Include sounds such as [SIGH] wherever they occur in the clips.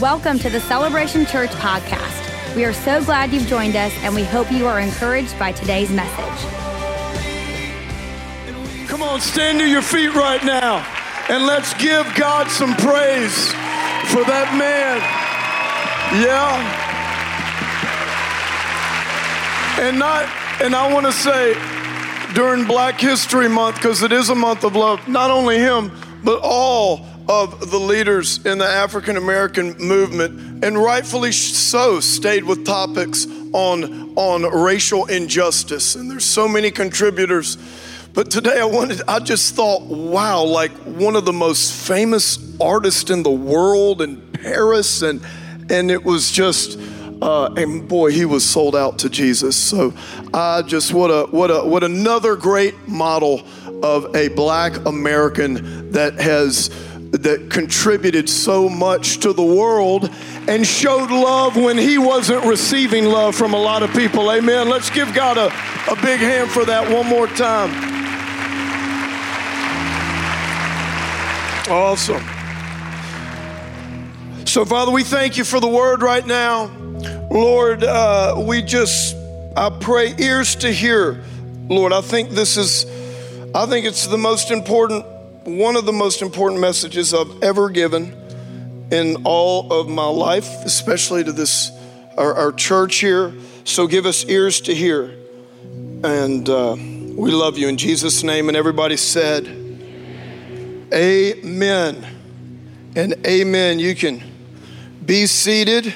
Welcome to the Celebration Church podcast. We are so glad you've joined us, and we hope you are encouraged by today's message. Come on, stand to your feet right now, and let's give God some praise for that man. Yeah. And not, and I want to say, during Black History Month, because it is a month of love, not only him, but all of the leaders in the African American movement, and rightfully so, stayed with topics on, on racial injustice. And there's so many contributors. But today I wanted, I just thought, wow, like one of the most famous artists in the world in Paris, and and it was just uh, and boy, he was sold out to Jesus. So I just what a what a what another great model of a black American that has that contributed so much to the world and showed love when he wasn't receiving love from a lot of people. Amen. Let's give God a, a big hand for that one more time. Awesome. So, Father, we thank you for the word right now. Lord, uh, we just, I pray ears to hear. Lord, I think this is, I think it's the most important one of the most important messages I've ever given in all of my life, especially to this our, our church here. So give us ears to hear, and uh, we love you in Jesus' name. And everybody said, "Amen." And amen. You can be seated.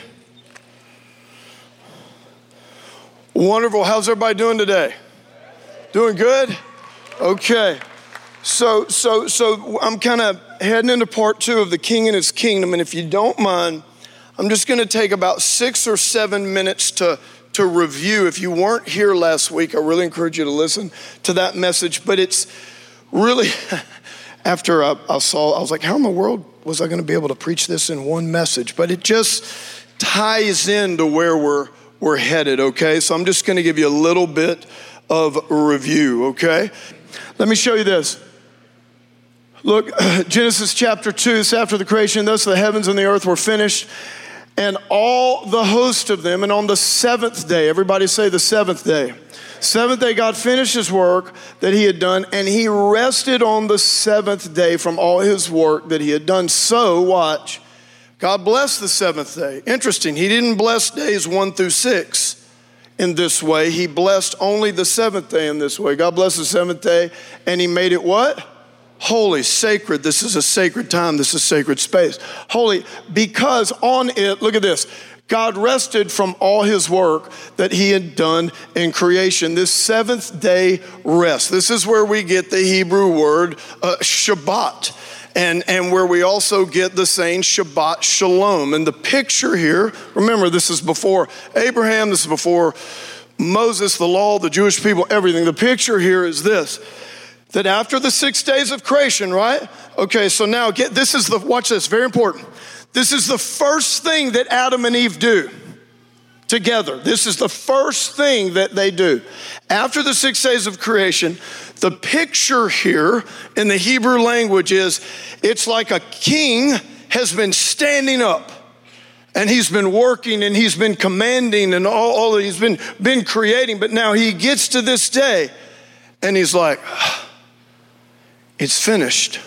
Wonderful. How's everybody doing today? Doing good? Okay. So, so, so I'm kind of heading into part two of the King and His Kingdom, and if you don't mind, I'm just going to take about six or seven minutes to to review. If you weren't here last week, I really encourage you to listen to that message. But it's really [LAUGHS] after I, I saw, I was like, how in the world was I going to be able to preach this in one message? But it just ties into where we're we're headed. Okay, so I'm just going to give you a little bit of review. Okay, let me show you this. Look, [CLEARS THROAT] Genesis chapter 2, it's after the creation, thus the heavens and the earth were finished, and all the host of them. And on the seventh day, everybody say the seventh day. Seventh day, God finished his work that he had done, and he rested on the seventh day from all his work that he had done. So, watch, God blessed the seventh day. Interesting, he didn't bless days one through six in this way, he blessed only the seventh day in this way. God blessed the seventh day, and he made it what? Holy, sacred. This is a sacred time. This is sacred space. Holy, because on it, look at this. God rested from all his work that he had done in creation. This seventh day rest. This is where we get the Hebrew word uh, Shabbat. And, and where we also get the saying Shabbat Shalom. And the picture here, remember, this is before Abraham, this is before Moses, the law, the Jewish people, everything. The picture here is this that after the six days of creation, right? Okay, so now get this is the watch this, very important. This is the first thing that Adam and Eve do together. This is the first thing that they do. After the six days of creation, the picture here in the Hebrew language is it's like a king has been standing up and he's been working and he's been commanding and all, all he's been, been creating, but now he gets to this day and he's like, [SIGHS] it's finished.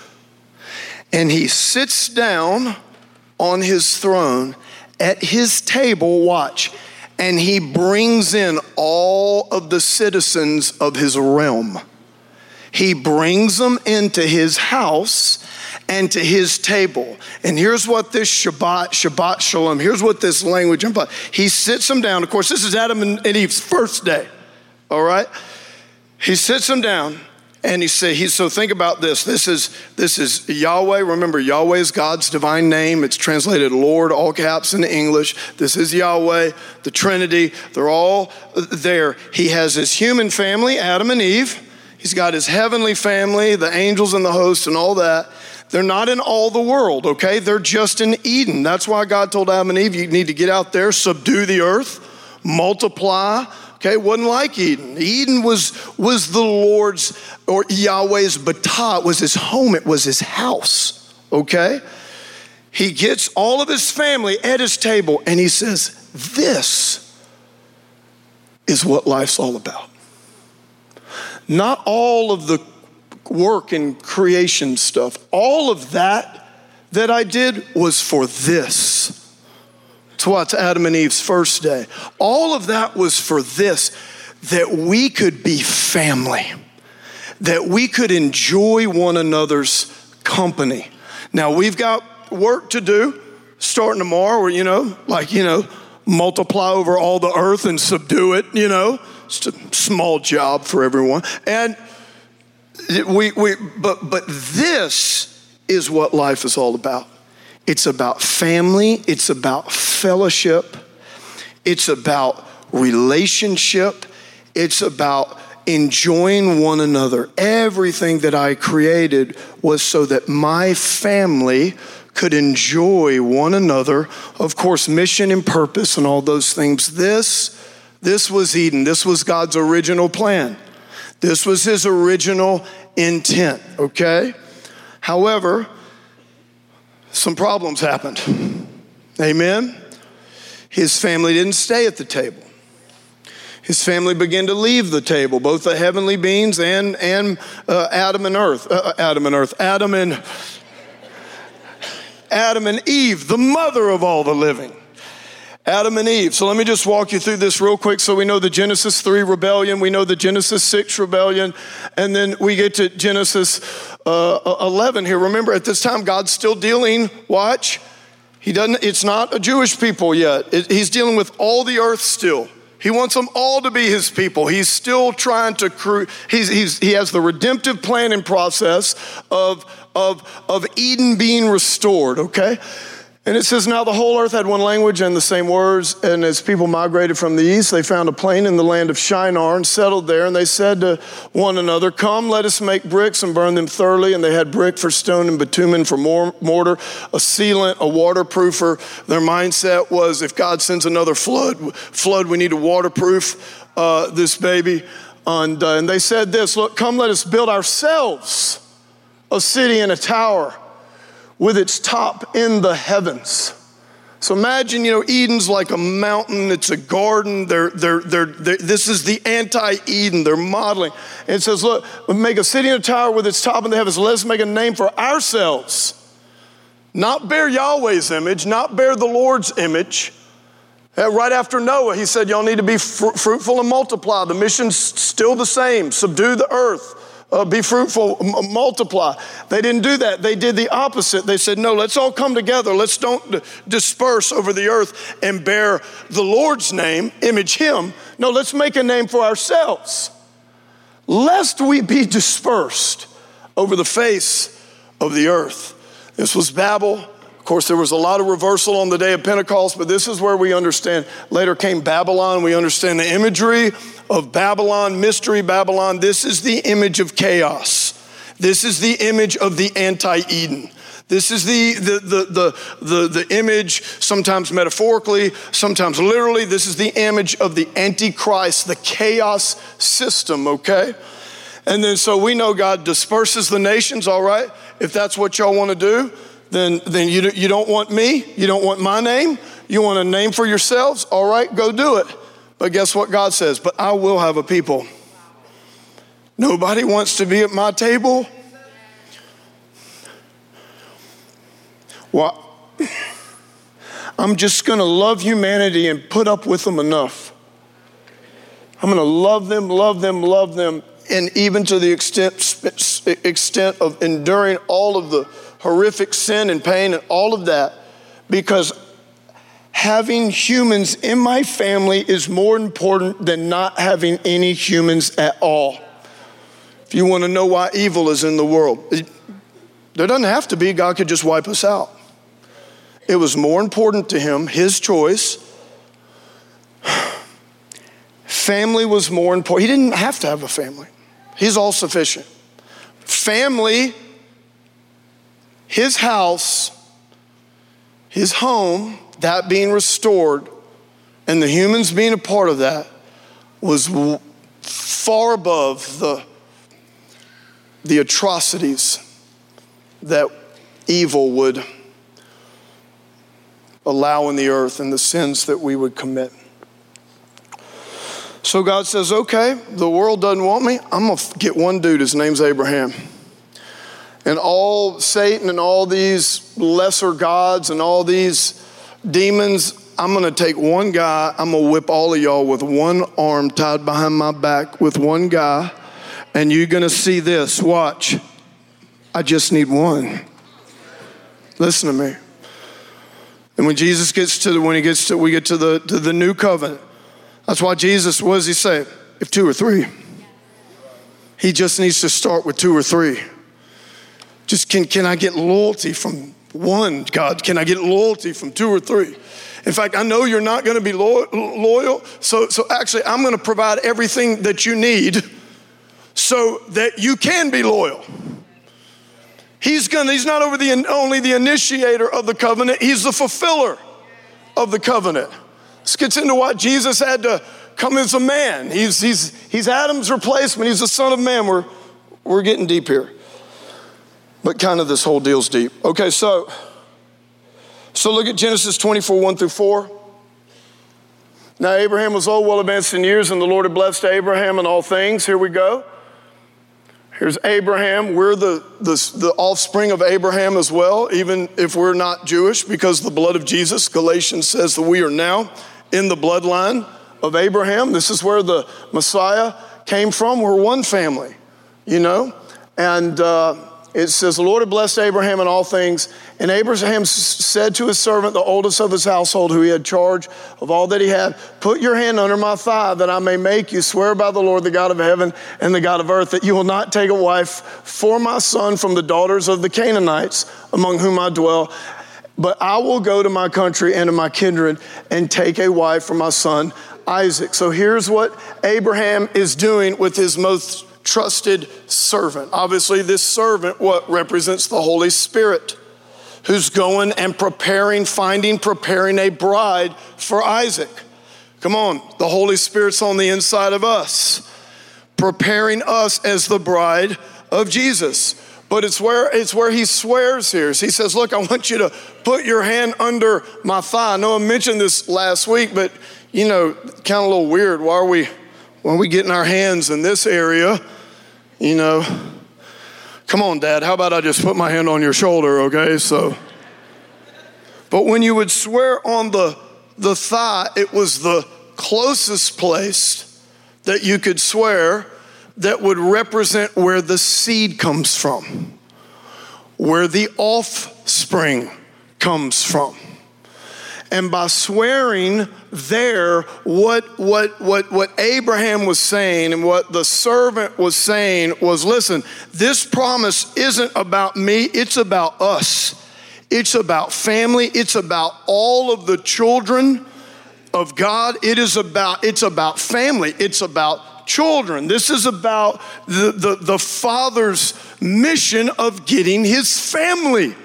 And he sits down on his throne at his table, watch, and he brings in all of the citizens of his realm. He brings them into his house and to his table. And here's what this Shabbat, Shabbat Shalom, here's what this language implies. He sits them down. Of course, this is Adam and Eve's first day, all right? He sits them down and he said, he, so think about this. This is, this is Yahweh. Remember, Yahweh is God's divine name. It's translated Lord, all caps in English. This is Yahweh, the Trinity. They're all there. He has his human family, Adam and Eve. He's got his heavenly family, the angels and the hosts and all that. They're not in all the world, okay? They're just in Eden. That's why God told Adam and Eve, you need to get out there, subdue the earth, multiply, Okay, wasn't like Eden. Eden was, was the Lord's or Yahweh's batah, it was his home, it was his house. Okay? he gets all of his family at his table and he says, This is what life's all about. Not all of the work and creation stuff, all of that that I did was for this. Why it's Adam and Eve's first day. All of that was for this, that we could be family, that we could enjoy one another's company. Now, we've got work to do starting tomorrow, or, you know, like, you know, multiply over all the earth and subdue it, you know. It's a small job for everyone. And we, we but, but this is what life is all about. It's about family, it's about fellowship, it's about relationship, it's about enjoying one another. Everything that I created was so that my family could enjoy one another. Of course, mission and purpose and all those things. This, this was Eden. This was God's original plan. This was his original intent, okay? However, some problems happened. Amen? His family didn't stay at the table. His family began to leave the table, both the heavenly beings and, and uh, Adam and Earth. Uh, uh Adam and Earth. Adam and Adam and Eve, the mother of all the living. Adam and Eve. So let me just walk you through this real quick so we know the Genesis 3 rebellion, we know the Genesis 6 rebellion, and then we get to Genesis uh, 11 here. Remember, at this time, God's still dealing, watch, he doesn't, it's not a Jewish people yet. It, he's dealing with all the earth still. He wants them all to be his people. He's still trying to, cru- he's, he's, he has the redemptive planning process of, of, of Eden being restored, okay? And it says, Now the whole earth had one language and the same words. And as people migrated from the east, they found a plain in the land of Shinar and settled there. And they said to one another, Come, let us make bricks and burn them thoroughly. And they had brick for stone and bitumen for mortar, a sealant, a waterproofer. Their mindset was if God sends another flood, flood we need to waterproof uh, this baby. And, uh, and they said this Look, come, let us build ourselves a city and a tower with its top in the heavens. So imagine, you know, Eden's like a mountain, it's a garden. They're, they're, they're, this is the anti Eden. They're modeling. And it says, look, make a city and a tower with its top in the heavens. Let's make a name for ourselves. Not bear Yahweh's image, not bear the Lord's image. Uh, right after Noah, he said, Y'all need to be fr- fruitful and multiply. The mission's still the same subdue the earth uh, be fruitful, m- multiply. They didn't do that. They did the opposite. They said, no, let's all come together. Let's don't d- disperse over the earth and bear the Lord's name, image Him. No, let's make a name for ourselves, lest we be dispersed over the face of the earth. This was Babel. Of course, there was a lot of reversal on the day of Pentecost, but this is where we understand. Later came Babylon. We understand the imagery of Babylon, Mystery Babylon. This is the image of chaos. This is the image of the anti Eden. This is the, the, the, the, the, image, sometimes metaphorically, sometimes literally. This is the image of the Antichrist, the chaos system, okay? And then so we know God disperses the nations, all right? If that's what y'all want to do, then, then you, you don't want me, you don't want my name, you want a name for yourselves, all right, go do it. But guess what God says? But I will have a people. Nobody wants to be at my table. Well, [LAUGHS] I'm just going to love humanity and put up with them enough. I'm going to love them, love them, love them, and even to the extent, extent of enduring all of the horrific sin and pain and all of that because having humans in my family is more important than not having any humans at all. If you want to know why evil is in the world, there doesn't have to be, God could just wipe us out. It was more important to him, his choice. [SIGHS] Family was more important. He didn't have to have a family, he's all sufficient. Family, his house, his home, that being restored and the humans being a part of that was far above the, the atrocities that evil would allow in the earth and the sins that we would commit. So God says, okay, the world doesn't want me. I'm going to get one dude. His name's Abraham. And all Satan and all these lesser gods and all these demons, I'm going to take one guy. I'm going to whip all of y'all with one arm tied behind my back with one guy. And you're going to see this. Watch. I just need one. Listen to me. And when Jesus gets to the, when he gets to, we get to the, to the new covenant, that's why Jesus, what does he say? If two or three. He just needs to start with two or three. Just can, can I get loyalty from one, God? Can I get loyalty from two or three? In fact, I know you're not going to be loyal, so, so actually, I'm going to provide everything that you need so that you can be loyal. He's, gonna, he's not over the, only the initiator of the covenant, he's the fulfiller of the covenant. This gets into why Jesus had to come as a man. He's, he's, he's Adam's replacement, he's the Son of Man. We're, we're getting deep here. But kind of this whole deal's deep. Okay, so, so look at Genesis 24, 1 through 4. Now, Abraham was old, well advanced in years, and the Lord had blessed Abraham in all things. Here we go. Here's Abraham. We're the, the, the, offspring of Abraham as well, even if we're not Jewish, because the blood of Jesus. Galatians says that we are now in the bloodline of Abraham. This is where the Messiah came from. We're one family, you know? And uh, it says, The Lord had blessed Abraham in all things. And Abraham said to his servant, the oldest of his household, who he had charge of all that he had, Put your hand under my thigh, that I may make you swear by the Lord, the God of heaven and the God of earth, that you will not take a wife for my son from the daughters of the Canaanites, among whom I dwell. But I will go to my country and to my kindred and take a wife for my son Isaac. So here's what Abraham is doing with his most trusted servant. Obviously, this servant what represents the Holy Spirit who's going and preparing, finding, preparing a bride for Isaac. Come on, the Holy Spirit's on the inside of us, preparing us as the bride of Jesus. But it's where it's where he swears here. He says, Look, I want you to put your hand under my thigh. I know I mentioned this last week, but you know, kind of a little weird. Why are we why are we getting our hands in this area? You know. Come on, Dad, how about I just put my hand on your shoulder, okay? So but when you would swear on the the thigh, it was the closest place that you could swear that would represent where the seed comes from, where the offspring comes from. And by swearing there, what, what, what, what Abraham was saying and what the servant was saying was listen, this promise isn't about me, it's about us. It's about family, it's about all of the children of God. It is about, it's about family, it's about children. This is about the, the, the father's mission of getting his family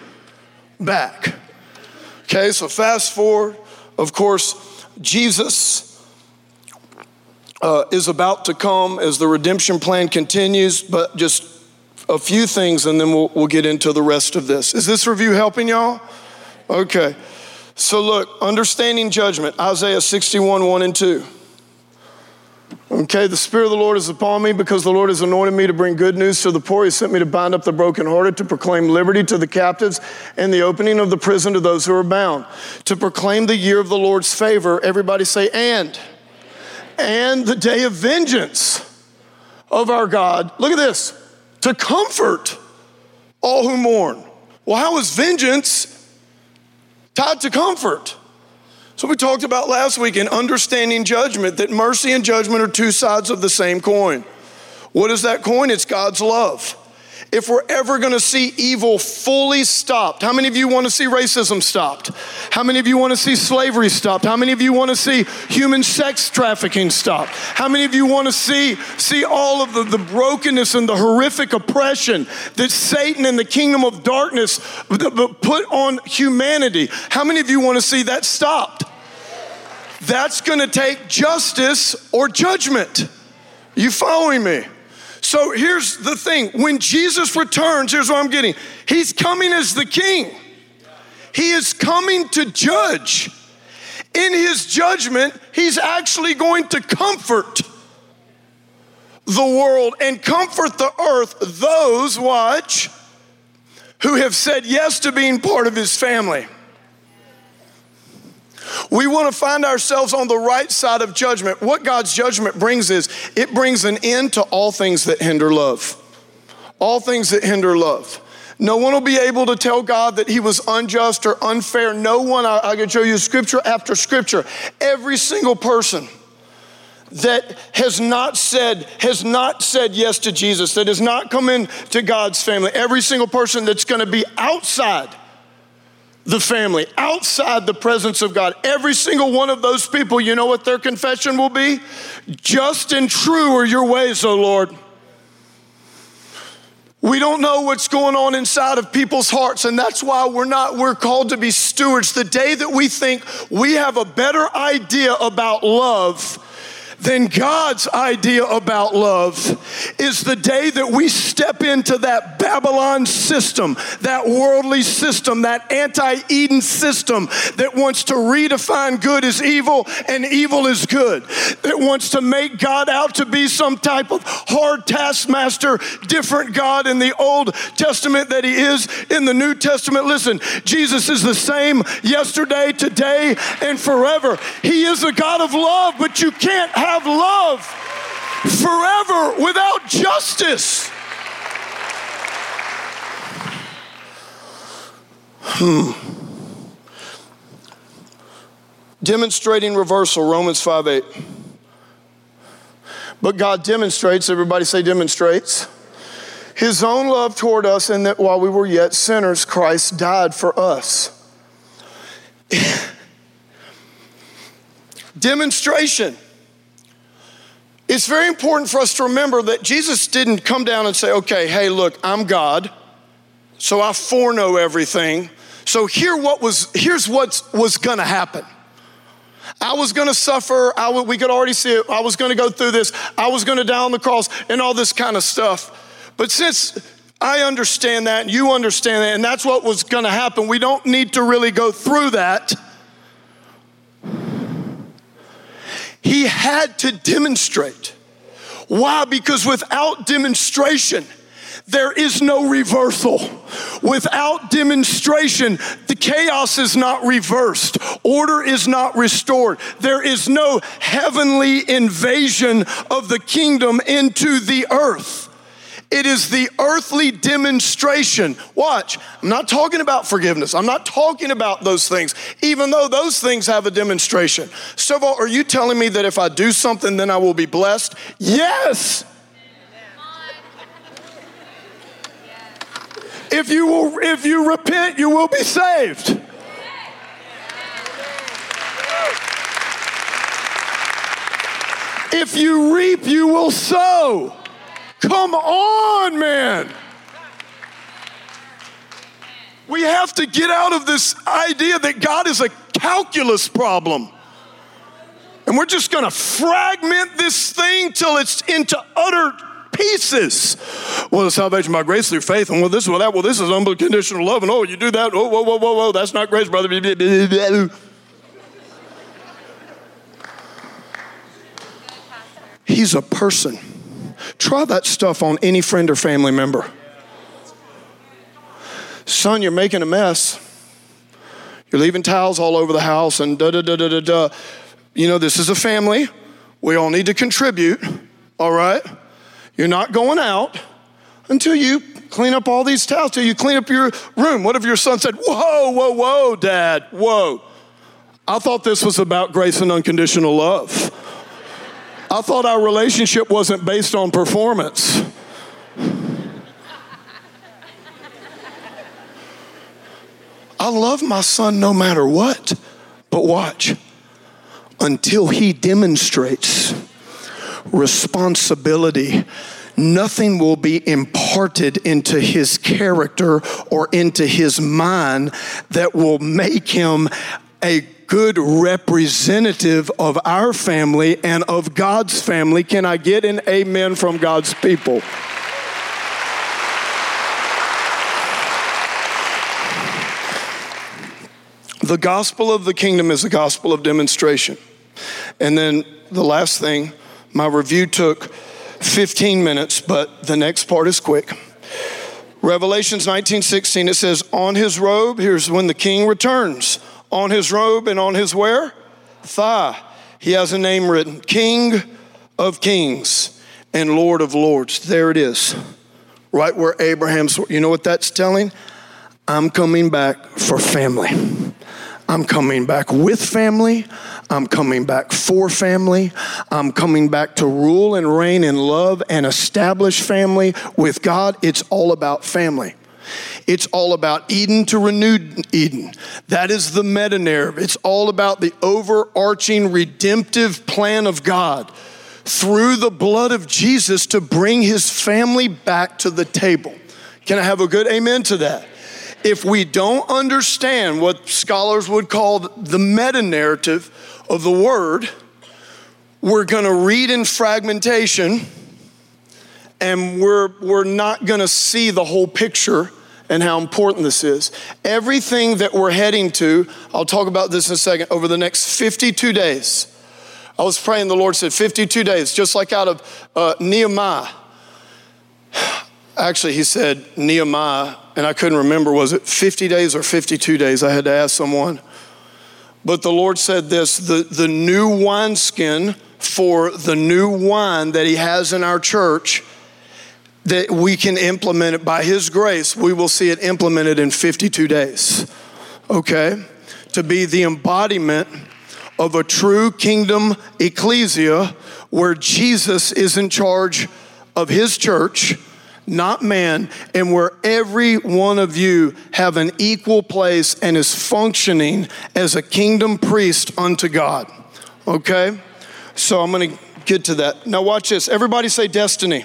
back. Okay, so fast forward. Of course, Jesus uh, is about to come as the redemption plan continues, but just a few things and then we'll, we'll get into the rest of this. Is this review helping y'all? Okay. So, look, understanding judgment, Isaiah 61, 1 and 2. Okay, the Spirit of the Lord is upon me because the Lord has anointed me to bring good news to the poor. He sent me to bind up the brokenhearted, to proclaim liberty to the captives, and the opening of the prison to those who are bound, to proclaim the year of the Lord's favor. Everybody say, and. And the day of vengeance of our God. Look at this to comfort all who mourn. Well, how is vengeance tied to comfort? So, we talked about last week in understanding judgment that mercy and judgment are two sides of the same coin. What is that coin? It's God's love. If we're ever gonna see evil fully stopped, how many of you wanna see racism stopped? How many of you wanna see slavery stopped? How many of you wanna see human sex trafficking stopped? How many of you wanna see, see all of the, the brokenness and the horrific oppression that Satan and the kingdom of darkness put on humanity? How many of you wanna see that stopped? That's gonna take justice or judgment. You following me? So here's the thing when Jesus returns, here's what I'm getting He's coming as the king. He is coming to judge. In his judgment, he's actually going to comfort the world and comfort the earth, those, watch, who have said yes to being part of his family. We want to find ourselves on the right side of judgment. What God's judgment brings is it brings an end to all things that hinder love. All things that hinder love. No one will be able to tell God that he was unjust or unfair. No one, I, I can show you scripture after scripture. Every single person that has not said has not said yes to Jesus that has not come into God's family every single person that's going to be outside the family outside the presence of God. Every single one of those people you know what their confession will be? Just and true are your ways O Lord. We don't know what's going on inside of people's hearts, and that's why we're not, we're called to be stewards. The day that we think we have a better idea about love, then God's idea about love is the day that we step into that Babylon system, that worldly system, that anti Eden system that wants to redefine good as evil and evil as good, that wants to make God out to be some type of hard taskmaster, different God in the Old Testament that He is in the New Testament. Listen, Jesus is the same yesterday, today, and forever. He is a God of love, but you can't have have love forever without justice. Hmm. Demonstrating reversal, Romans 5 8. But God demonstrates, everybody say demonstrates, his own love toward us, and that while we were yet sinners, Christ died for us. [LAUGHS] Demonstration. It's very important for us to remember that Jesus didn't come down and say, okay, hey, look, I'm God, so I foreknow everything. So here what was, here's what was gonna happen. I was gonna suffer, I w- we could already see it, I was gonna go through this, I was gonna die on the cross, and all this kind of stuff. But since I understand that, and you understand that, and that's what was gonna happen, we don't need to really go through that He had to demonstrate. Why? Because without demonstration, there is no reversal. Without demonstration, the chaos is not reversed, order is not restored. There is no heavenly invasion of the kingdom into the earth. It is the earthly demonstration. Watch, I'm not talking about forgiveness. I'm not talking about those things, even though those things have a demonstration. So, are you telling me that if I do something, then I will be blessed? Yes. If you will, if you repent, you will be saved. If you reap, you will sow. Come on, man. We have to get out of this idea that God is a calculus problem. And we're just gonna fragment this thing till it's into utter pieces. Well, the salvation by grace through faith, and well, this, well, that, well, this is unconditional love, and oh, you do that, oh, whoa, whoa, whoa, whoa, that's not grace, brother. He's a person. Try that stuff on any friend or family member. Son, you're making a mess. You're leaving towels all over the house and da da da da da da. You know, this is a family. We all need to contribute, all right? You're not going out until you clean up all these towels, till you clean up your room. What if your son said, Whoa, whoa, whoa, dad, whoa? I thought this was about grace and unconditional love. I thought our relationship wasn't based on performance. I love my son no matter what, but watch, until he demonstrates responsibility, nothing will be imparted into his character or into his mind that will make him a good representative of our family and of God's family. Can I get an amen from God's people? the gospel of the kingdom is the gospel of demonstration. And then the last thing, my review took 15 minutes, but the next part is quick. Revelations 19:16 it says on his robe here's when the king returns on his robe and on his where thigh he has a name written King of Kings and Lord of Lords there it is right where Abraham's you know what that's telling I'm coming back for family I'm coming back with family. I'm coming back for family. I'm coming back to rule and reign in love and establish family with God. It's all about family. It's all about Eden to renewed Eden. That is the meta narrative. It's all about the overarching redemptive plan of God through the blood of Jesus to bring his family back to the table. Can I have a good amen to that? if we don't understand what scholars would call the meta narrative of the word, we're going to read in fragmentation and we're, we're not going to see the whole picture and how important this is. Everything that we're heading to, I'll talk about this in a second, over the next 52 days. I was praying, the Lord said 52 days, just like out of uh, Nehemiah. Actually, he said Nehemiah and I couldn't remember was it 50 days or 52 days? I had to ask someone. But the Lord said this the, the new wineskin for the new wine that He has in our church, that we can implement it by His grace, we will see it implemented in 52 days. Okay? To be the embodiment of a true kingdom ecclesia where Jesus is in charge of His church not man, and where every one of you have an equal place and is functioning as a kingdom priest unto God. Okay? So I'm to get to that. Now watch this. Everybody say destiny.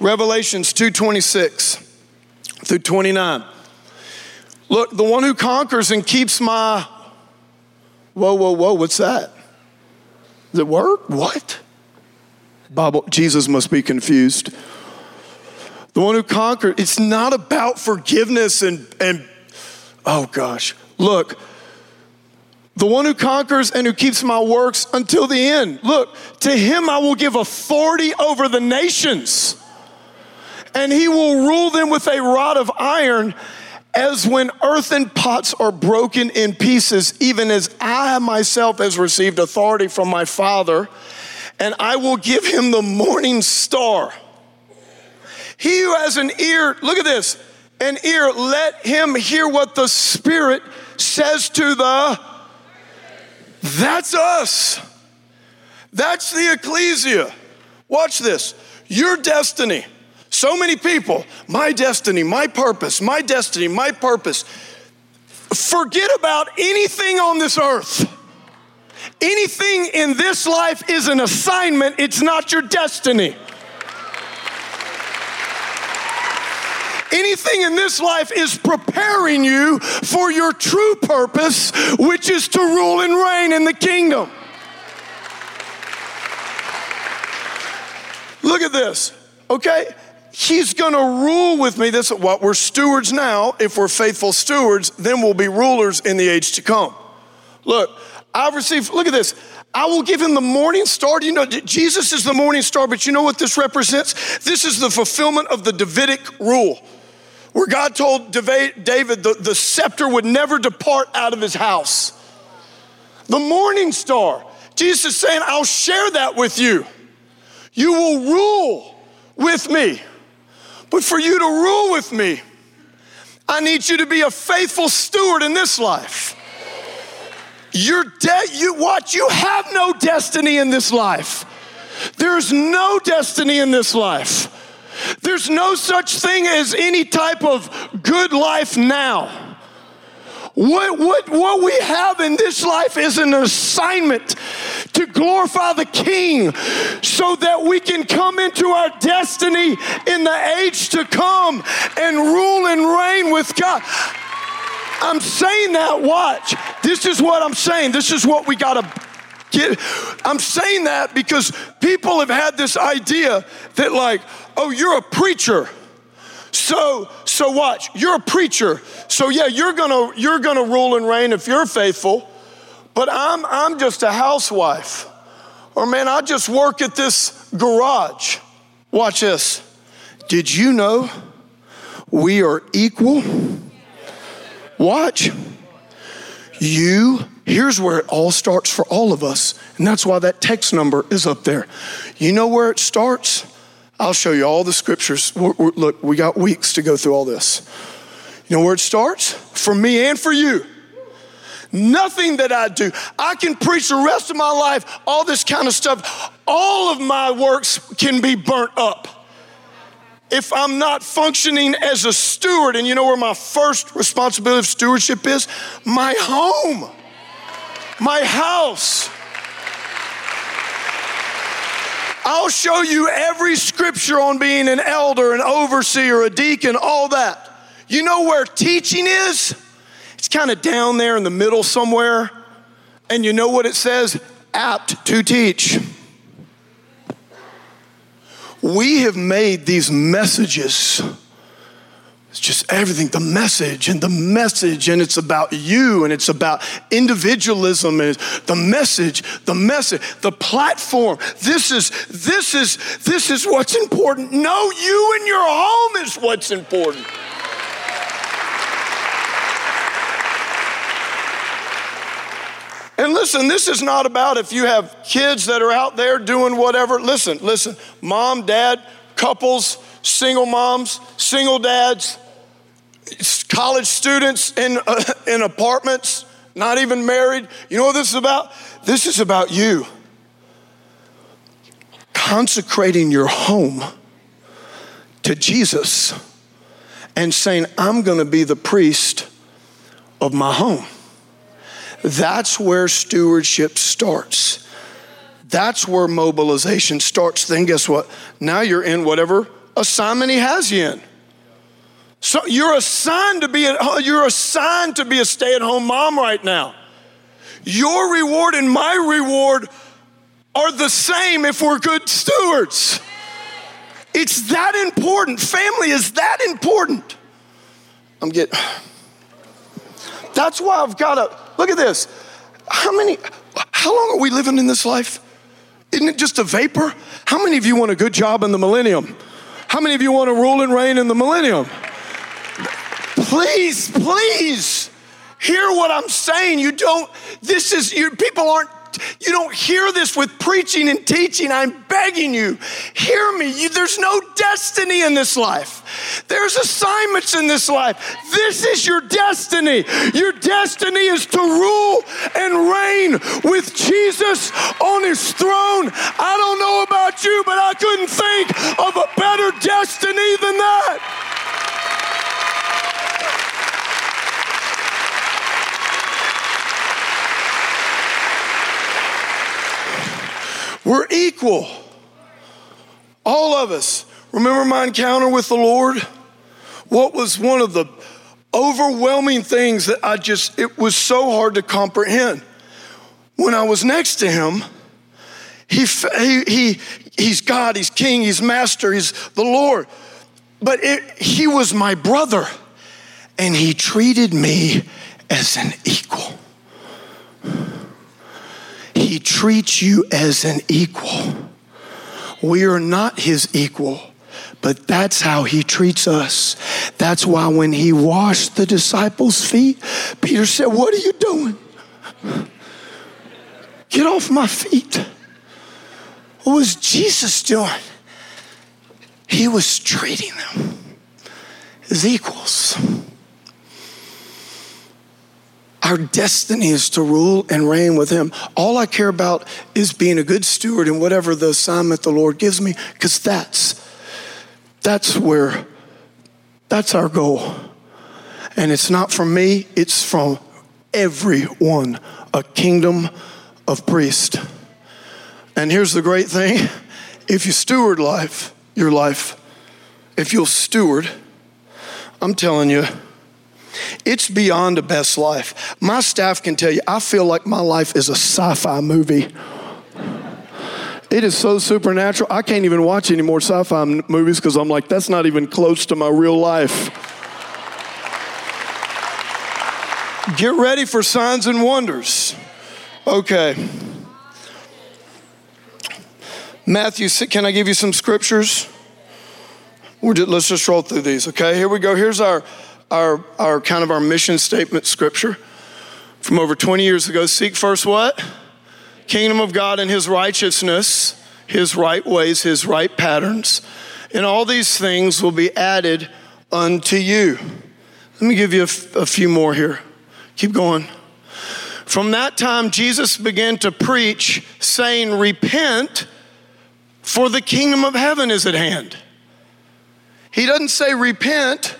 Revelations 2:26 through 29. Look, the one who conquers and keeps my Whoa, whoa, whoa, what's that? It work? What? Bible, Jesus must be confused the one who conquered. It's not about forgiveness and, and oh gosh, look, the one who conquers and who keeps my works until the end. Look, to him I will give authority over the nations, and he will rule them with a rod of iron. As when earthen pots are broken in pieces, even as I myself has received authority from my Father, and I will give him the morning star. He who has an ear, look at this, an ear, let him hear what the Spirit says to the. That's us. That's the ecclesia. Watch this. Your destiny. So many people, my destiny, my purpose, my destiny, my purpose. Forget about anything on this earth. Anything in this life is an assignment, it's not your destiny. Anything in this life is preparing you for your true purpose, which is to rule and reign in the kingdom. Look at this, okay? He's gonna rule with me. This is what we're stewards now. If we're faithful stewards, then we'll be rulers in the age to come. Look, I've received, look at this. I will give him the morning star. You know, Jesus is the morning star, but you know what this represents? This is the fulfillment of the Davidic rule where God told David the, the scepter would never depart out of his house. The morning star. Jesus is saying, I'll share that with you. You will rule with me. But for you to rule with me, I need you to be a faithful steward in this life. You're dead. You what? You have no destiny in this life. There's no destiny in this life. There's no such thing as any type of good life now. What, what, what we have in this life is an assignment to glorify the King so that we can come into our destiny in the age to come and rule and reign with God. I'm saying that, watch. This is what I'm saying. This is what we got to get. I'm saying that because people have had this idea that, like, oh, you're a preacher. So, so watch. You're a preacher. So yeah, you're gonna you're gonna rule and reign if you're faithful. But I'm I'm just a housewife. Or man, I just work at this garage. Watch this. Did you know we are equal? Watch. You, here's where it all starts for all of us. And that's why that text number is up there. You know where it starts? I'll show you all the scriptures. We're, we're, look, we got weeks to go through all this. You know where it starts? For me and for you. Nothing that I do. I can preach the rest of my life, all this kind of stuff. All of my works can be burnt up if I'm not functioning as a steward. And you know where my first responsibility of stewardship is? My home, my house. I'll show you every scripture on being an elder, an overseer, a deacon, all that. You know where teaching is? It's kind of down there in the middle somewhere. And you know what it says? Apt to teach. We have made these messages it's just everything, the message and the message, and it's about you and it's about individualism and the message, the message, the platform. This is this is this is what's important. No, you and your home is what's important. And listen, this is not about if you have kids that are out there doing whatever. Listen, listen, mom, dad, couples, single moms, single dads, college students in, uh, [LAUGHS] in apartments, not even married. You know what this is about? This is about you consecrating your home to Jesus and saying, I'm going to be the priest of my home. That's where stewardship starts. That's where mobilization starts. Then, guess what? Now you're in whatever assignment he has you in. So you're assigned to be a, you're assigned to be a stay-at-home mom right now. Your reward and my reward are the same if we're good stewards. It's that important. Family is that important. I'm getting That's why I've got to look at this. How many how long are we living in this life? Isn't it just a vapor? How many of you want a good job in the millennium? How many of you want to rule and reign in the millennium? Please, please hear what I'm saying. You don't, this is, you, people aren't, you don't hear this with preaching and teaching. I'm begging you, hear me. You, there's no destiny in this life. There's assignments in this life. This is your destiny. Your destiny is to rule and reign with Jesus on his throne. I don't know about you, but I couldn't think of a better destiny than that. We're equal. All of us. Remember my encounter with the Lord? What was one of the overwhelming things that I just, it was so hard to comprehend. When I was next to him, he, he, he, he's God, he's King, he's Master, he's the Lord. But it, he was my brother, and he treated me as an equal. He treats you as an equal. We are not his equal, but that's how he treats us. That's why when he washed the disciples' feet, Peter said, What are you doing? Get off my feet. What was Jesus doing? He was treating them as equals. Our destiny is to rule and reign with Him. All I care about is being a good steward in whatever the assignment the Lord gives me, because that's that's where that's our goal. And it's not from me, it's from everyone, a kingdom of priests. And here's the great thing if you steward life, your life, if you'll steward, I'm telling you, it's beyond a best life. My staff can tell you, I feel like my life is a sci fi movie. It is so supernatural. I can't even watch any more sci fi movies because I'm like, that's not even close to my real life. Get ready for signs and wonders. Okay. Matthew, can I give you some scriptures? Just, let's just roll through these, okay? Here we go. Here's our, our, our kind of our mission statement scripture from over 20 years ago. Seek first what? Kingdom of God and his righteousness, his right ways, his right patterns. And all these things will be added unto you. Let me give you a, f- a few more here. Keep going. From that time, Jesus began to preach, saying, Repent for the kingdom of heaven is at hand. He doesn't say repent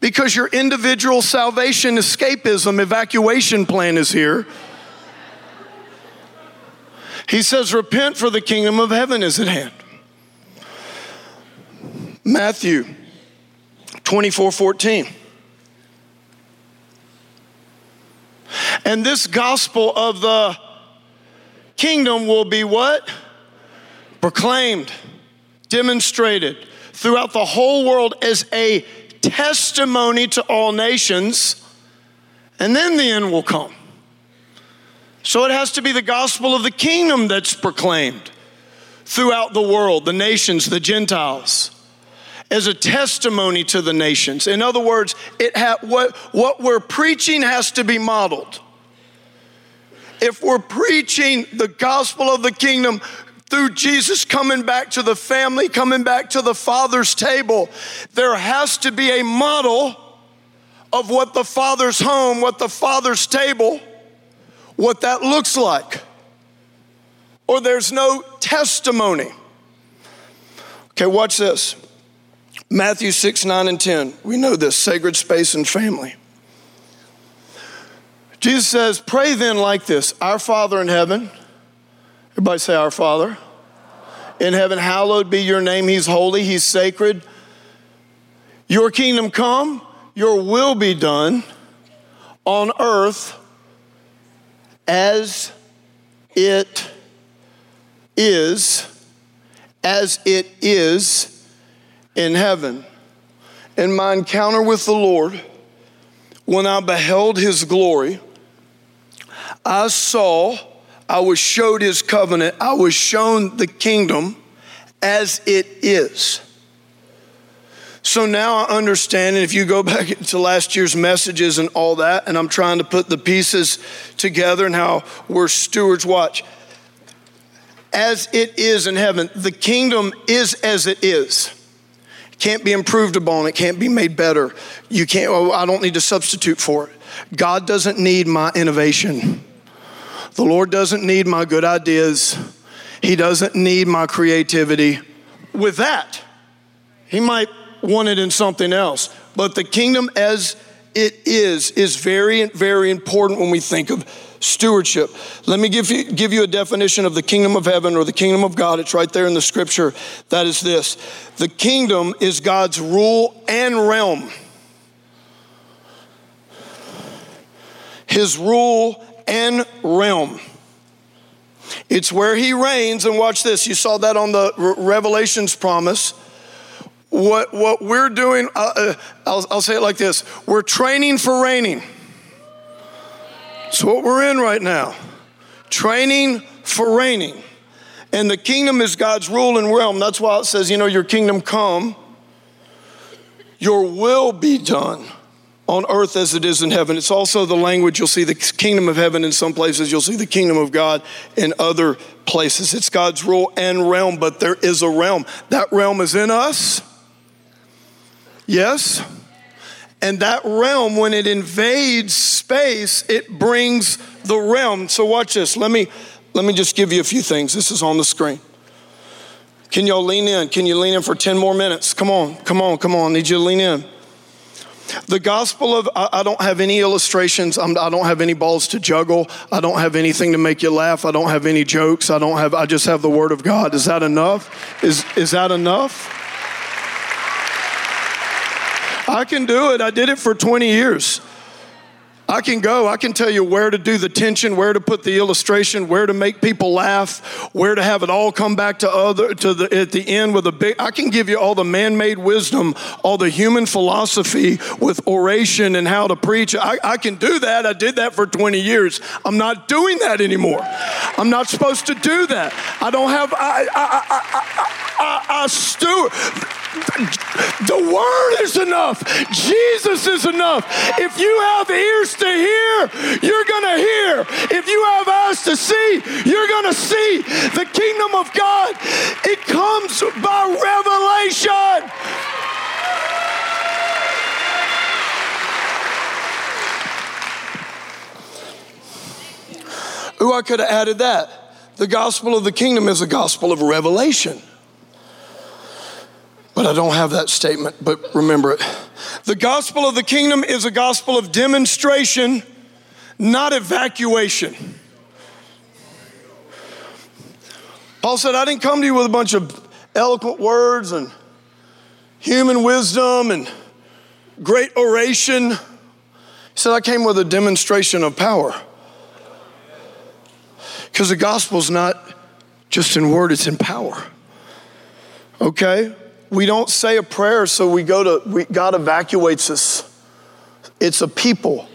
because your individual salvation escapism evacuation plan is here. He says, Repent, for the kingdom of heaven is at hand. Matthew 24 14. And this gospel of the kingdom will be what? proclaimed, demonstrated throughout the whole world as a testimony to all nations, and then the end will come. So it has to be the gospel of the kingdom that's proclaimed throughout the world, the nations, the Gentiles, as a testimony to the nations. In other words, it ha- what, what we're preaching has to be modeled. If we're preaching the gospel of the kingdom, through Jesus coming back to the family, coming back to the Father's table, there has to be a model of what the Father's home, what the Father's table, what that looks like. Or there's no testimony. Okay, watch this. Matthew 6, 9, and 10. We know this sacred space and family. Jesus says, Pray then like this Our Father in heaven Everybody say, Our Father. In heaven, hallowed be your name. He's holy, He's sacred. Your kingdom come, your will be done on earth as it is, as it is in heaven. In my encounter with the Lord, when I beheld his glory, I saw I was showed his covenant. I was shown the kingdom as it is. So now I understand, and if you go [LAUGHS] back to last year's messages and all that, and I'm trying to put the pieces together and how we're stewards, watch. As it is in heaven, the kingdom is as it is. It can't be improved upon, it can't be made better. You can't, oh, I don't need to substitute for it. God doesn't need my innovation. The Lord doesn't need my good ideas, He doesn't need my creativity. With that, He might want it in something else. But the kingdom as it is is very, very important when we think of stewardship. Let me give you, give you a definition of the kingdom of heaven or the kingdom of God. It's right there in the scripture. That is this the kingdom is God's rule and realm. His rule and realm. It's where he reigns, and watch this. You saw that on the Revelations promise. What, what we're doing, uh, uh, I'll, I'll say it like this we're training for reigning. It's what we're in right now. Training for reigning. And the kingdom is God's rule and realm. That's why it says, you know, your kingdom come, your will be done on earth as it is in heaven. It's also the language you'll see the kingdom of heaven in some places, you'll see the kingdom of God in other places. It's God's rule and realm, but there is a realm. That realm is in us. Yes. And that realm, when it invades space, it brings the realm. So watch this. Let me let me just give you a few things. This is on the screen. Can y'all lean in? Can you lean in for 10 more minutes? Come on, come on, come on. I need you to lean in. The gospel of, I, don't have any illustrations. I'm, I do not have any balls to juggle. I don't have anything to make you laugh. I don't have any jokes. I don't have, I just have the word of God. Is that enough? Is, is that enough? I can do it. I did it for 20 years. I can go, I can tell you where to do the tension, where to put the illustration, where to make people laugh, where to have it all come back to other to the at the end with a big I can give you all the man-made wisdom, all the human philosophy with oration and how to preach. I, I can do that. I did that for 20 years. I'm not doing that anymore. I'm not supposed to do that. I don't have I I I I, I, I steward the word is enough. Jesus is enough. If you have ears to hear, you're going to hear. If you have eyes to see, you're going to see. The kingdom of God, it comes by revelation. Ooh, I could have added that. The gospel of the kingdom is a gospel of revelation. But I don't have that statement, but remember it. The gospel of the kingdom is a gospel of demonstration, not evacuation. Paul said, I didn't come to you with a bunch of eloquent words and human wisdom and great oration. He said, I came with a demonstration of power. Because the gospel's not just in word, it's in power. Okay? We don't say a prayer so we go to, we, God evacuates us. It's a people.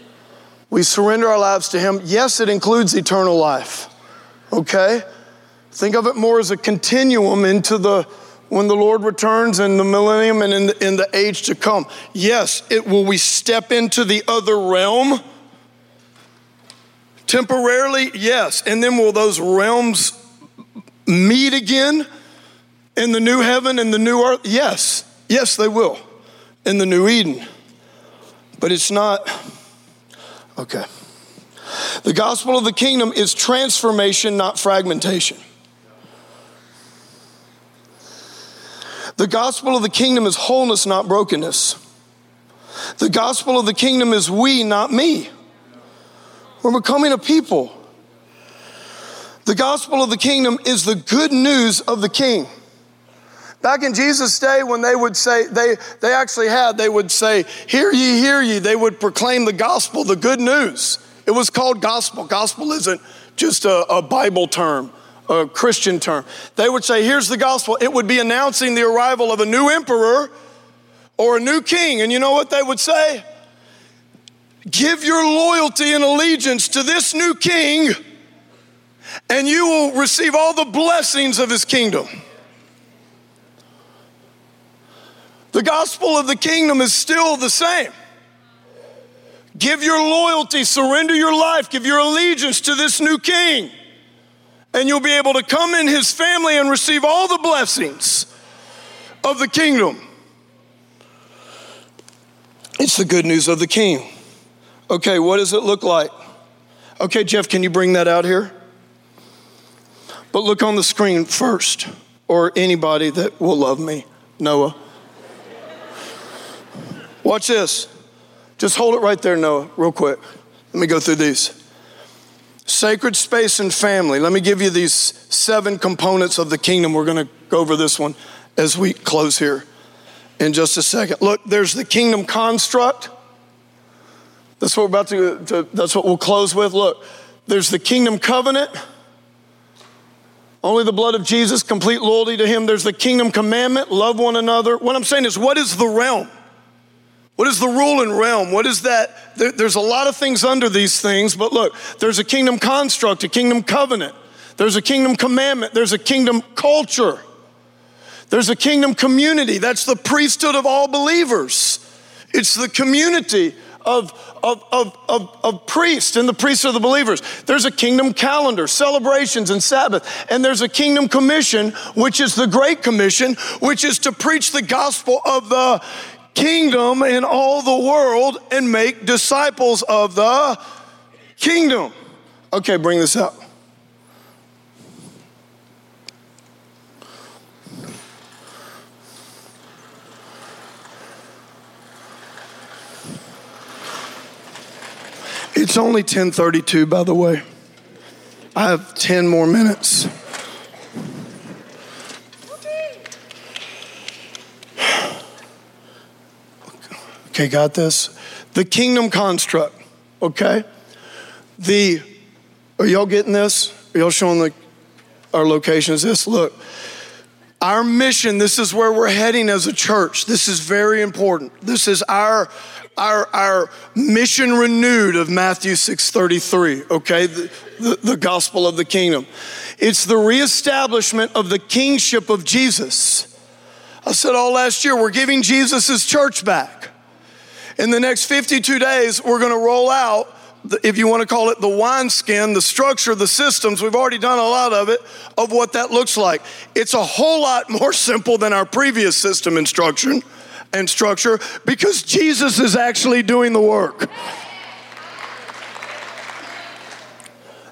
We surrender our lives to Him. Yes, it includes eternal life. Okay? Think of it more as a continuum into the when the Lord returns in the millennium and in the, in the age to come. Yes, it will we step into the other realm temporarily. Yes, and then will those realms meet again? In the new heaven and the new earth? Yes, yes, they will. In the new Eden. But it's not, okay. The gospel of the kingdom is transformation, not fragmentation. The gospel of the kingdom is wholeness, not brokenness. The gospel of the kingdom is we, not me. We're becoming a people. The gospel of the kingdom is the good news of the king. Back in Jesus' day, when they would say, they, they actually had, they would say, Hear ye, hear ye. They would proclaim the gospel, the good news. It was called gospel. Gospel isn't just a, a Bible term, a Christian term. They would say, Here's the gospel. It would be announcing the arrival of a new emperor or a new king. And you know what they would say? Give your loyalty and allegiance to this new king, and you will receive all the blessings of his kingdom. The gospel of the kingdom is still the same. Give your loyalty, surrender your life, give your allegiance to this new king, and you'll be able to come in his family and receive all the blessings of the kingdom. It's the good news of the king. Okay, what does it look like? Okay, Jeff, can you bring that out here? But look on the screen first, or anybody that will love me, Noah. Watch this. Just hold it right there, Noah, real quick. Let me go through these. Sacred space and family. Let me give you these seven components of the kingdom. We're going to go over this one as we close here in just a second. Look, there's the kingdom construct. That's what we're about to, to that's what we'll close with. Look, there's the kingdom covenant. Only the blood of Jesus, complete loyalty to him. There's the kingdom commandment, love one another. What I'm saying is, what is the realm? What is the rule and realm? What is that? there's a lot of things under these things, but look, there's a kingdom construct, a kingdom covenant, there's a kingdom commandment, there's a kingdom culture, there's a kingdom community. That's the priesthood of all believers. It's the community of, of, of, of, of priests and the priests of the believers. There's a kingdom calendar, celebrations and Sabbath. And there's a kingdom commission, which is the Great Commission, which is to preach the gospel of the kingdom in all the world and make disciples of the kingdom. Okay, bring this up. It's only 1032 by the way. I have 10 more minutes. Okay, got this? The kingdom construct. okay? The, are y'all getting this? Are y'all showing the, our location is this? Look, our mission, this is where we're heading as a church. This is very important. This is our our, our mission renewed of Matthew 6:33, okay? The, the, the gospel of the kingdom. It's the reestablishment of the kingship of Jesus. I said all last year, we're giving Jesus church back. In the next 52 days, we're gonna roll out if you want to call it the wineskin, the structure, the systems, we've already done a lot of it, of what that looks like. It's a whole lot more [LAUGHS] simple than our previous system instruction and structure because Jesus is actually doing the work.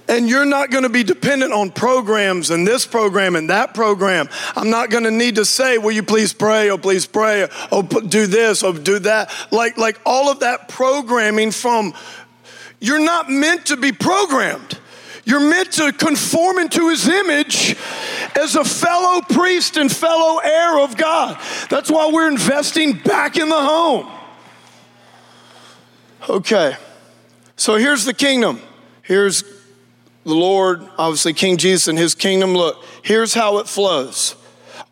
And you're not going to be dependent on programs and this program and that program. I'm not going to need to say, "Will you please pray? Oh, please pray. Oh, do this. Oh, do that." Like, like all of that programming from. You're not meant to be programmed. You're meant to conform into his image as a fellow priest and fellow heir of God. That's why we're investing back in the home. Okay, so here's the kingdom. Here's the Lord, obviously King Jesus and his kingdom. Look, here's how it flows.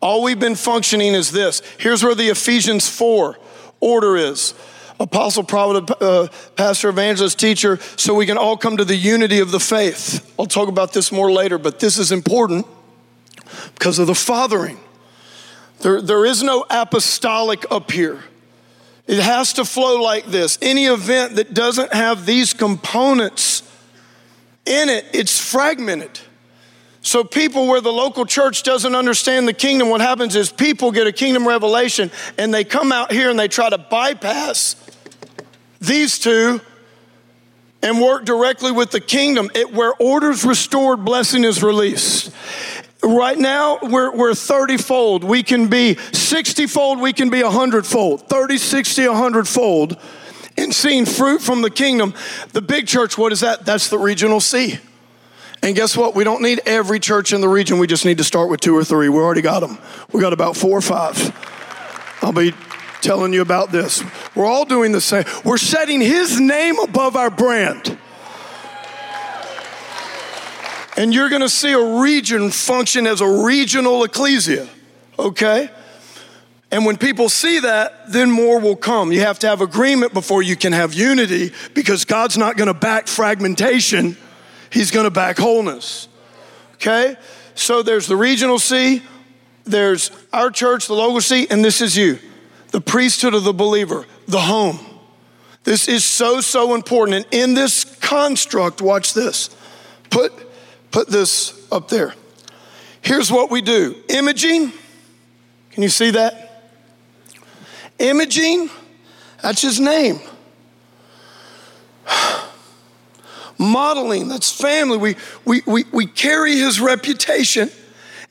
All we've been functioning is this. Here's where the Ephesians 4 order is apostle, prophet, uh, pastor, evangelist, teacher, so we can all come to the unity of the faith. I'll talk about this more later, but this is important because of the fathering. There, there is no apostolic up here. It has to flow like this. Any event that doesn't have these components in it, it's fragmented. So, people where the local church doesn't understand the kingdom, what happens is people get a kingdom revelation and they come out here and they try to bypass these two and work directly with the kingdom. It, where order's restored, blessing is released. Right now, we're, we're 30 fold. We can be 60 fold, we can be 100 fold, 30, 60, 100 fold in seeing fruit from the kingdom. The big church, what is that? That's the regional C. And guess what? We don't need every church in the region. We just need to start with two or three. We already got them. We got about four or five. I'll be telling you about this. We're all doing the same. We're setting His name above our brand. And you're going to see a region function as a regional ecclesia, okay? And when people see that, then more will come. You have to have agreement before you can have unity because God's not going to back fragmentation, He's going to back wholeness. Okay? So there's the regional C, there's our church, the local C, and this is you the priesthood of the believer, the home. This is so, so important. And in this construct, watch this. Put, put this up there. Here's what we do imaging. Can you see that? Imaging, that's his name. Modeling, that's family. We, we, we, we carry his reputation.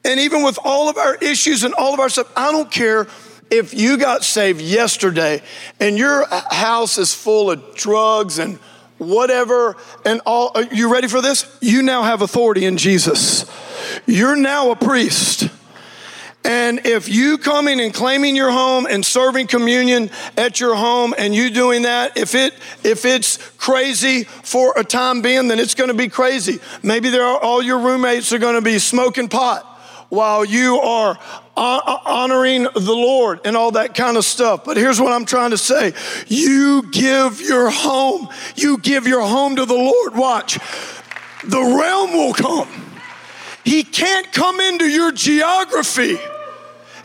And even with all of our issues and all of our stuff, I don't care if you got saved yesterday and your house is full of drugs and whatever and all are you ready for this you now have authority in jesus you're now a priest and if you coming and claiming your home and serving communion at your home and you doing that, if it if it's crazy for a time being, then it's going to be crazy. Maybe there are, all your roommates are going to be smoking pot while you are honoring the Lord and all that kind of stuff. But here's what I'm trying to say you give your home, you give your home to the Lord. Watch, the realm will come. He can't come into your geography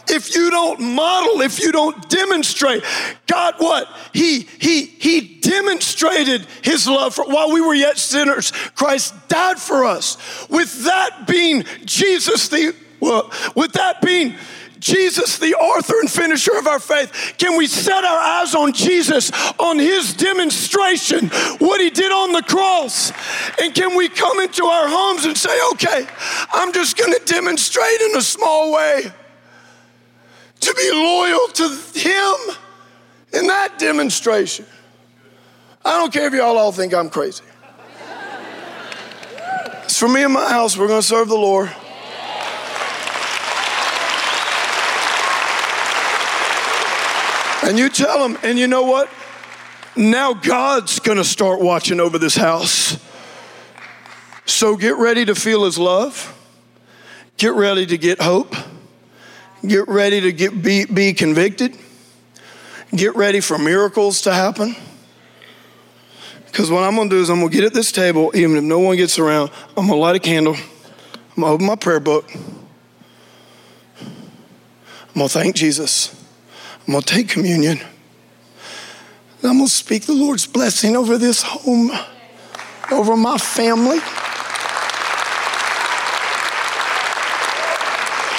if you don't model if you don't demonstrate. God what? He he he demonstrated his love for while we were yet sinners christ died for us. With that being jesus the well, with that being Jesus, the author and finisher of our faith, can we set our eyes on Jesus, on his demonstration, what he did on the cross? And can we come into our homes and say, okay, I'm just going to demonstrate in a small way to be loyal to him in that demonstration? I don't care if y'all all think I'm crazy. It's for me and my house, we're going to serve the Lord. And you tell them, and you know what? Now God's gonna start watching over this house. So get ready to feel His love. Get ready to get hope. Get ready to get, be, be convicted. Get ready for miracles to happen. Because what I'm gonna do is I'm gonna get at this table, even if no one gets around, I'm gonna light a candle, I'm gonna open my prayer book, I'm gonna thank Jesus, I'm gonna take communion, I'm gonna speak the Lord's blessing over this home, over my family.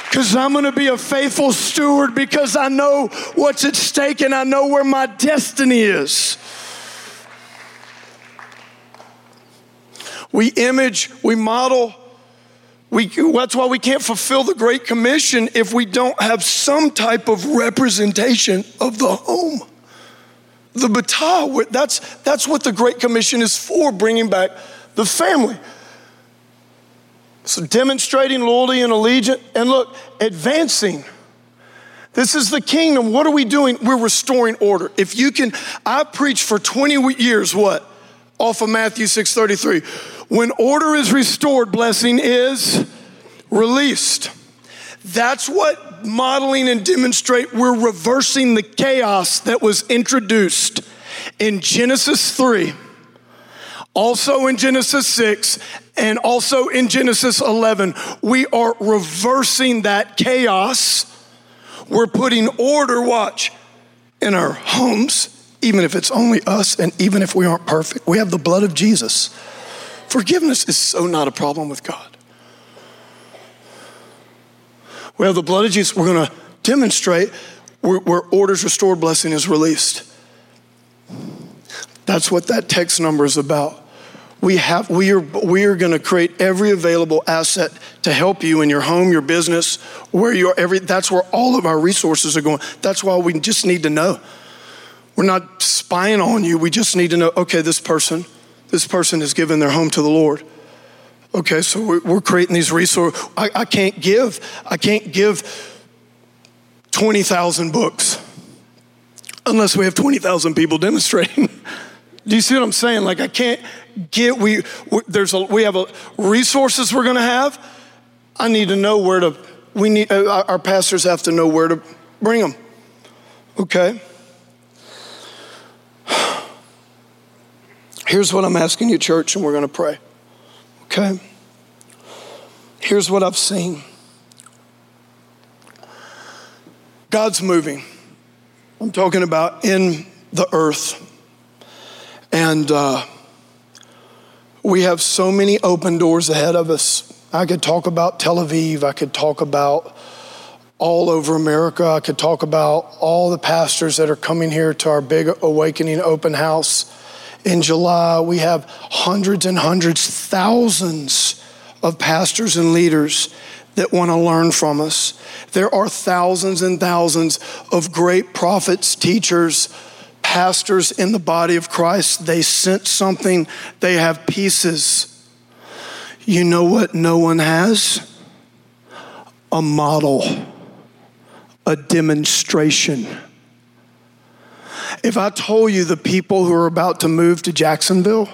Because I'm gonna be a faithful steward because I know what's at stake and I know where my destiny is. We image, we model. We, that's why we can't fulfill the Great Commission if we don't have some type of representation of the home. The Batah, that's, that's what the Great Commission is for, bringing back the family. So demonstrating loyalty and allegiance, and look, advancing. This is the kingdom. What are we doing? We're restoring order. If you can, I preached for 20 years what? Off of Matthew 6:33. When order is restored, blessing is released. That's what modeling and demonstrate. We're reversing the chaos that was introduced in Genesis 3, also in Genesis 6, and also in Genesis 11. We are reversing that chaos. We're putting order, watch, in our homes, even if it's only us and even if we aren't perfect. We have the blood of Jesus. Forgiveness is so not a problem with God. We have the blood of Jesus. We're going to demonstrate where, where orders restored blessing is released. That's what that text number is about. We have we are we are going to create every available asset to help you in your home, your business, where you are. Every that's where all of our resources are going. That's why we just need to know. We're not spying on you. We just need to know. Okay, this person this person has given their home to the Lord. Okay, so we're creating these resources. I, I can't give, I can't give 20,000 books unless we have 20,000 people [LAUGHS] demonstrating. Do you see what I'm saying? Like I can't get we, we there's a we have a resources we're going to have. I need to know where to we need uh, our pastors have to know where to bring them. Okay? Here's what I'm asking you, church, and we're going to pray. Okay? Here's what I've seen God's moving. I'm talking about in the earth. And uh, we have so many open doors ahead of us. I could talk about Tel Aviv, I could talk about all over America, I could talk about all the pastors that are coming here to our big awakening open house in July. We have hundreds and hundreds, thousands of pastors and leaders that want to learn from us. There are thousands and thousands of great prophets, teachers, pastors in the body of Christ. They sense something, they have pieces. You know what no one has? A model, a demonstration if I told you the people who are about to move to Jacksonville,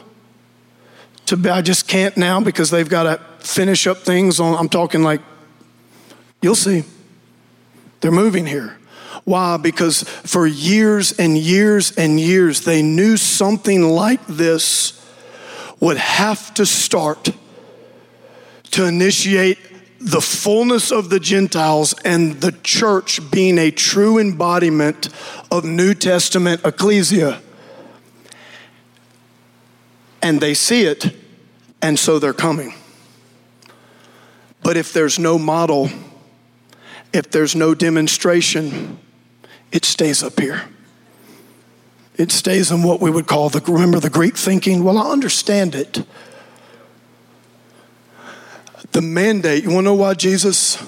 to I just can't now because they've got to finish up things on, I'm talking like, you'll see. They're moving here. Why? Because for years and years and years, they knew something like this would have to start to initiate the fullness of the Gentiles and the church being a true embodiment of New Testament ecclesia. And they see it, and so they're coming. But if there's no model, if there's no demonstration, it stays up here. It stays in what we would call the, remember the Greek thinking? Well, I understand it. The mandate, you wanna know why Jesus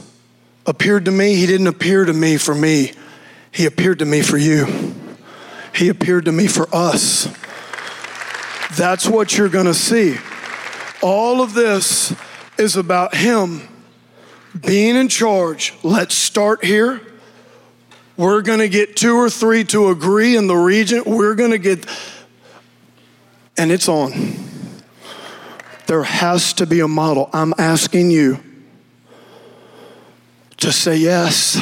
appeared to me? He didn't appear to me for me, He appeared to me for you. He appeared to me for us. That's what you're gonna see. All of this is about Him being in charge. Let's start here. We're gonna get two or three to agree in the region. We're gonna get and it's on. There has to be a model. I'm asking you to say yes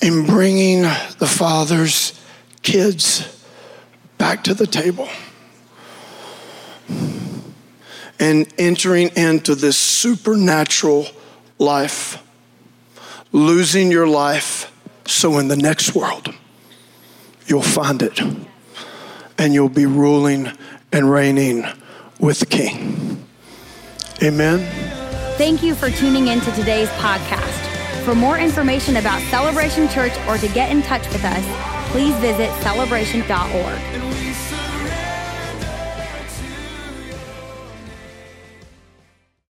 in bringing the Father's kids back to the table and entering into this supernatural life, losing your life so in the next world you'll find it and you'll be ruling and reigning with the King. Amen. Thank you for tuning in to today's podcast. For more information about Celebration Church or to get in touch with us, please visit celebration.org.